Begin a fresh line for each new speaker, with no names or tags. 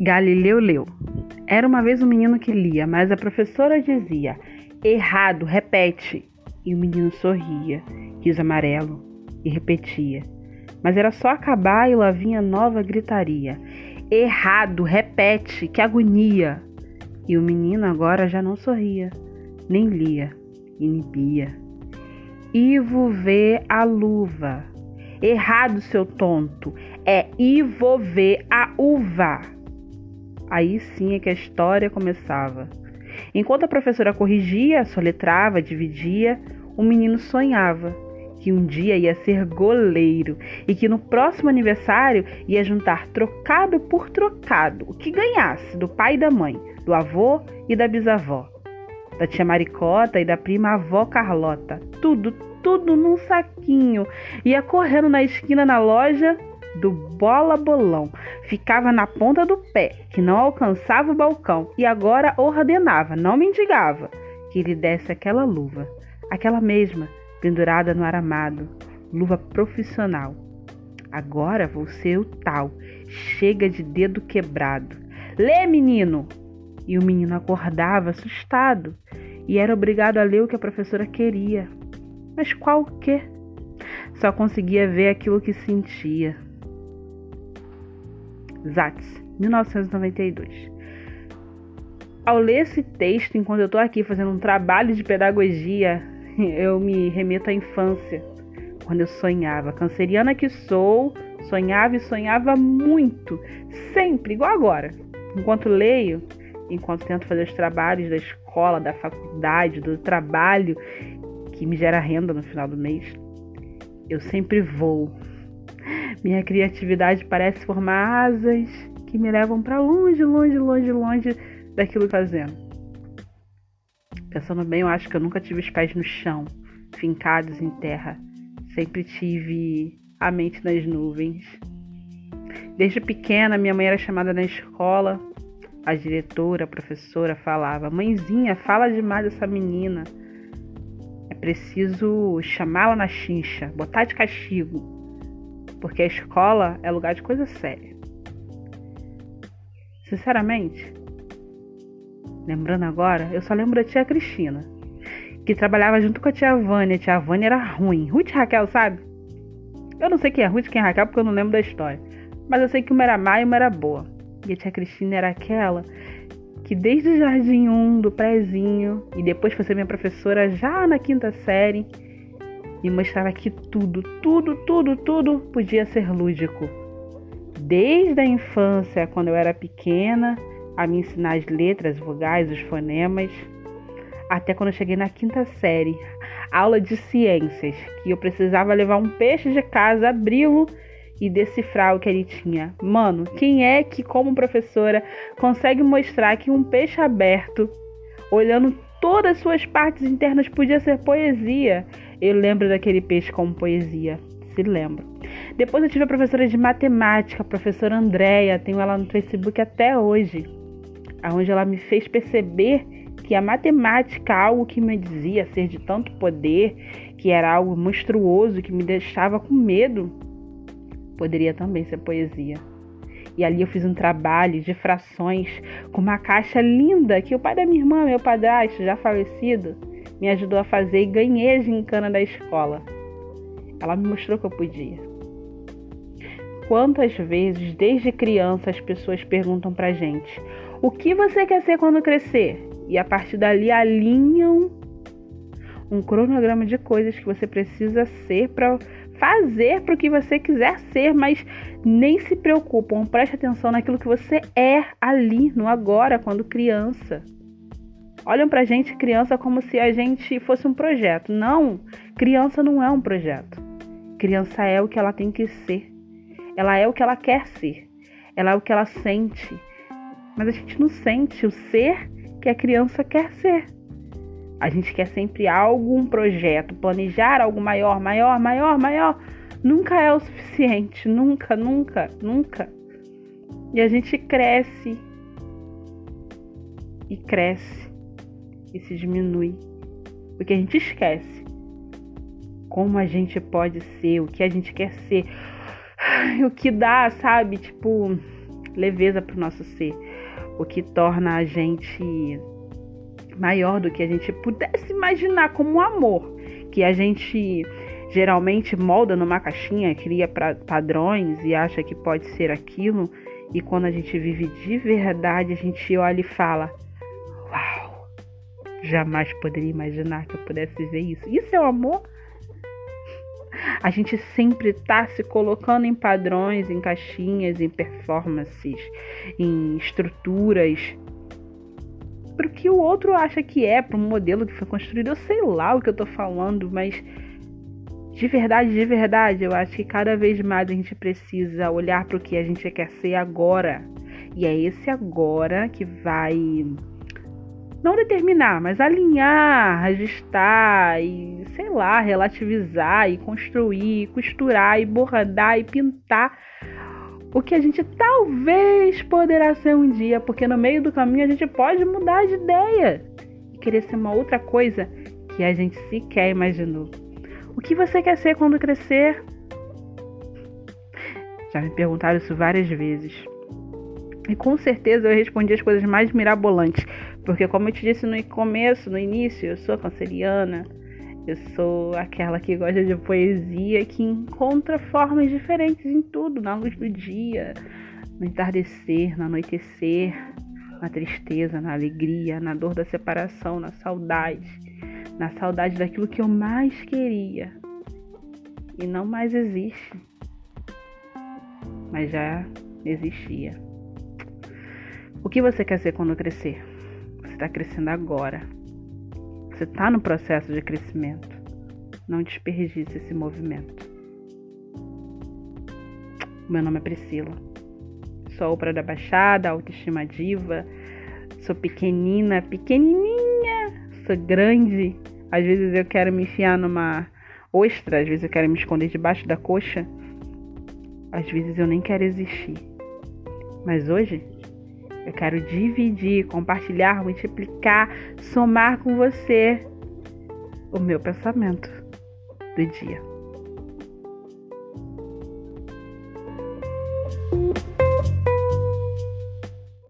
Galileu leu. Era uma vez um menino que lia, mas a professora dizia: Errado, repete. E o menino sorria, riso amarelo, e repetia. Mas era só acabar e lá vinha nova gritaria: Errado, repete, que agonia. E o menino agora já não sorria, nem lia, inibia. Ivo vê a luva. Errado, seu tonto. É Ivo vê a uva. Aí sim é que a história começava. Enquanto a professora corrigia, soletrava, dividia, o menino sonhava que um dia ia ser goleiro e que no próximo aniversário ia juntar trocado por trocado o que ganhasse do pai e da mãe, do avô e da bisavó, da tia Maricota e da prima avó Carlota. Tudo, tudo num saquinho. Ia correndo na esquina na loja do bola bolão. Ficava na ponta do pé, que não alcançava o balcão, e agora ordenava, não mendigava, que lhe desse aquela luva, aquela mesma, pendurada no aramado, luva profissional. Agora vou ser o tal, chega de dedo quebrado. Lê, menino! E o menino acordava assustado e era obrigado a ler o que a professora queria. Mas qual o quê? Só conseguia ver aquilo que sentia. Zatz, 1992. Ao ler esse texto, enquanto eu estou aqui fazendo um trabalho de pedagogia, eu me remeto à infância, quando eu sonhava. Canceriana que sou, sonhava e sonhava muito, sempre, igual agora. Enquanto leio, enquanto tento fazer os trabalhos da escola, da faculdade, do trabalho que me gera renda no final do mês, eu sempre vou minha criatividade parece formar asas que me levam para longe, longe, longe, longe daquilo que fazendo. Pensando bem, eu acho que eu nunca tive os pés no chão, fincados em terra. Sempre tive a mente nas nuvens. Desde pequena, minha mãe era chamada na escola. A diretora, a professora falava: Mãezinha, fala demais dessa menina. É preciso chamá-la na chincha, botar de castigo porque a escola é lugar de coisa séria. Sinceramente, lembrando agora, eu só lembro da tia Cristina, que trabalhava junto com a tia Vânia. A tia Vânia era ruim. Ruth Raquel, sabe? Eu não sei quem é Ruth e quem é Raquel porque eu não lembro da história. Mas eu sei que uma era má e uma era boa. E a tia Cristina era aquela que desde o jardim 1 do prézinho e depois foi ser minha professora já na quinta série, e mostrava que tudo, tudo, tudo, tudo podia ser lúdico. Desde a infância, quando eu era pequena, a me ensinar as letras, vogais, os fonemas, até quando eu cheguei na quinta série, aula de ciências, que eu precisava levar um peixe de casa, abri-lo e decifrar o que ele tinha. Mano, quem é que, como professora, consegue mostrar que um peixe aberto, olhando todas as suas partes internas, podia ser poesia? Eu lembro daquele peixe como poesia. Se lembro. Depois eu tive a professora de matemática, a professora Andréia, tenho ela no Facebook até hoje, onde ela me fez perceber que a matemática, algo que me dizia ser de tanto poder, que era algo monstruoso, que me deixava com medo, poderia também ser poesia. E ali eu fiz um trabalho de frações com uma caixa linda que o pai da minha irmã, meu padrasto, já falecido, me ajudou a fazer e ganhei a gincana da escola. Ela me mostrou que eu podia. Quantas vezes, desde criança, as pessoas perguntam pra gente: o que você quer ser quando crescer? E a partir dali alinham um cronograma de coisas que você precisa ser para fazer para o que você quiser ser, mas nem se preocupam, preste atenção naquilo que você é ali, no agora, quando criança olham pra gente criança como se a gente fosse um projeto. Não, criança não é um projeto. Criança é o que ela tem que ser. Ela é o que ela quer ser. Ela é o que ela sente. Mas a gente não sente o ser que a criança quer ser. A gente quer sempre algo, um projeto, planejar algo maior, maior, maior, maior. Nunca é o suficiente, nunca, nunca, nunca. E a gente cresce e cresce e se diminui. Porque a gente esquece como a gente pode ser, o que a gente quer ser, o que dá, sabe? Tipo, leveza para o nosso ser, o que torna a gente maior do que a gente pudesse imaginar como amor, que a gente geralmente molda numa caixinha, cria pra, padrões e acha que pode ser aquilo, e quando a gente vive de verdade, a gente olha e fala: Uau, jamais poderia imaginar que eu pudesse viver isso. Isso é o amor? A gente sempre está se colocando em padrões, em caixinhas, em performances, em estruturas. Para o que o outro acha que é, para um modelo que foi construído, eu sei lá o que eu estou falando, mas de verdade, de verdade, eu acho que cada vez mais a gente precisa olhar para o que a gente quer ser agora. E é esse agora que vai não determinar, mas alinhar, ajustar e, sei lá, relativizar e construir, e costurar e bordar e pintar o que a gente talvez poderá ser um dia, porque no meio do caminho a gente pode mudar de ideia e querer ser uma outra coisa que a gente sequer imaginou. O que você quer ser quando crescer? Já me perguntaram isso várias vezes. E com certeza eu respondi as coisas mais mirabolantes. Porque, como eu te disse no começo, no início, eu sou canceriana. Eu sou aquela que gosta de poesia, que encontra formas diferentes em tudo, na luz do dia, no entardecer, no anoitecer, na tristeza, na alegria, na dor da separação, na saudade na saudade daquilo que eu mais queria e não mais existe, mas já existia. O que você quer ser quando crescer? Está crescendo agora. Você está no processo de crescimento. Não desperdice esse movimento. Meu nome é Priscila. Sou obra da Baixada, autoestima diva. Sou pequenina, pequenininha. Sou grande, às vezes eu quero me enfiar numa ostra, às vezes eu quero me esconder debaixo da coxa. Às vezes eu nem quero existir. Mas hoje eu quero dividir, compartilhar, multiplicar, somar com você o meu pensamento do dia.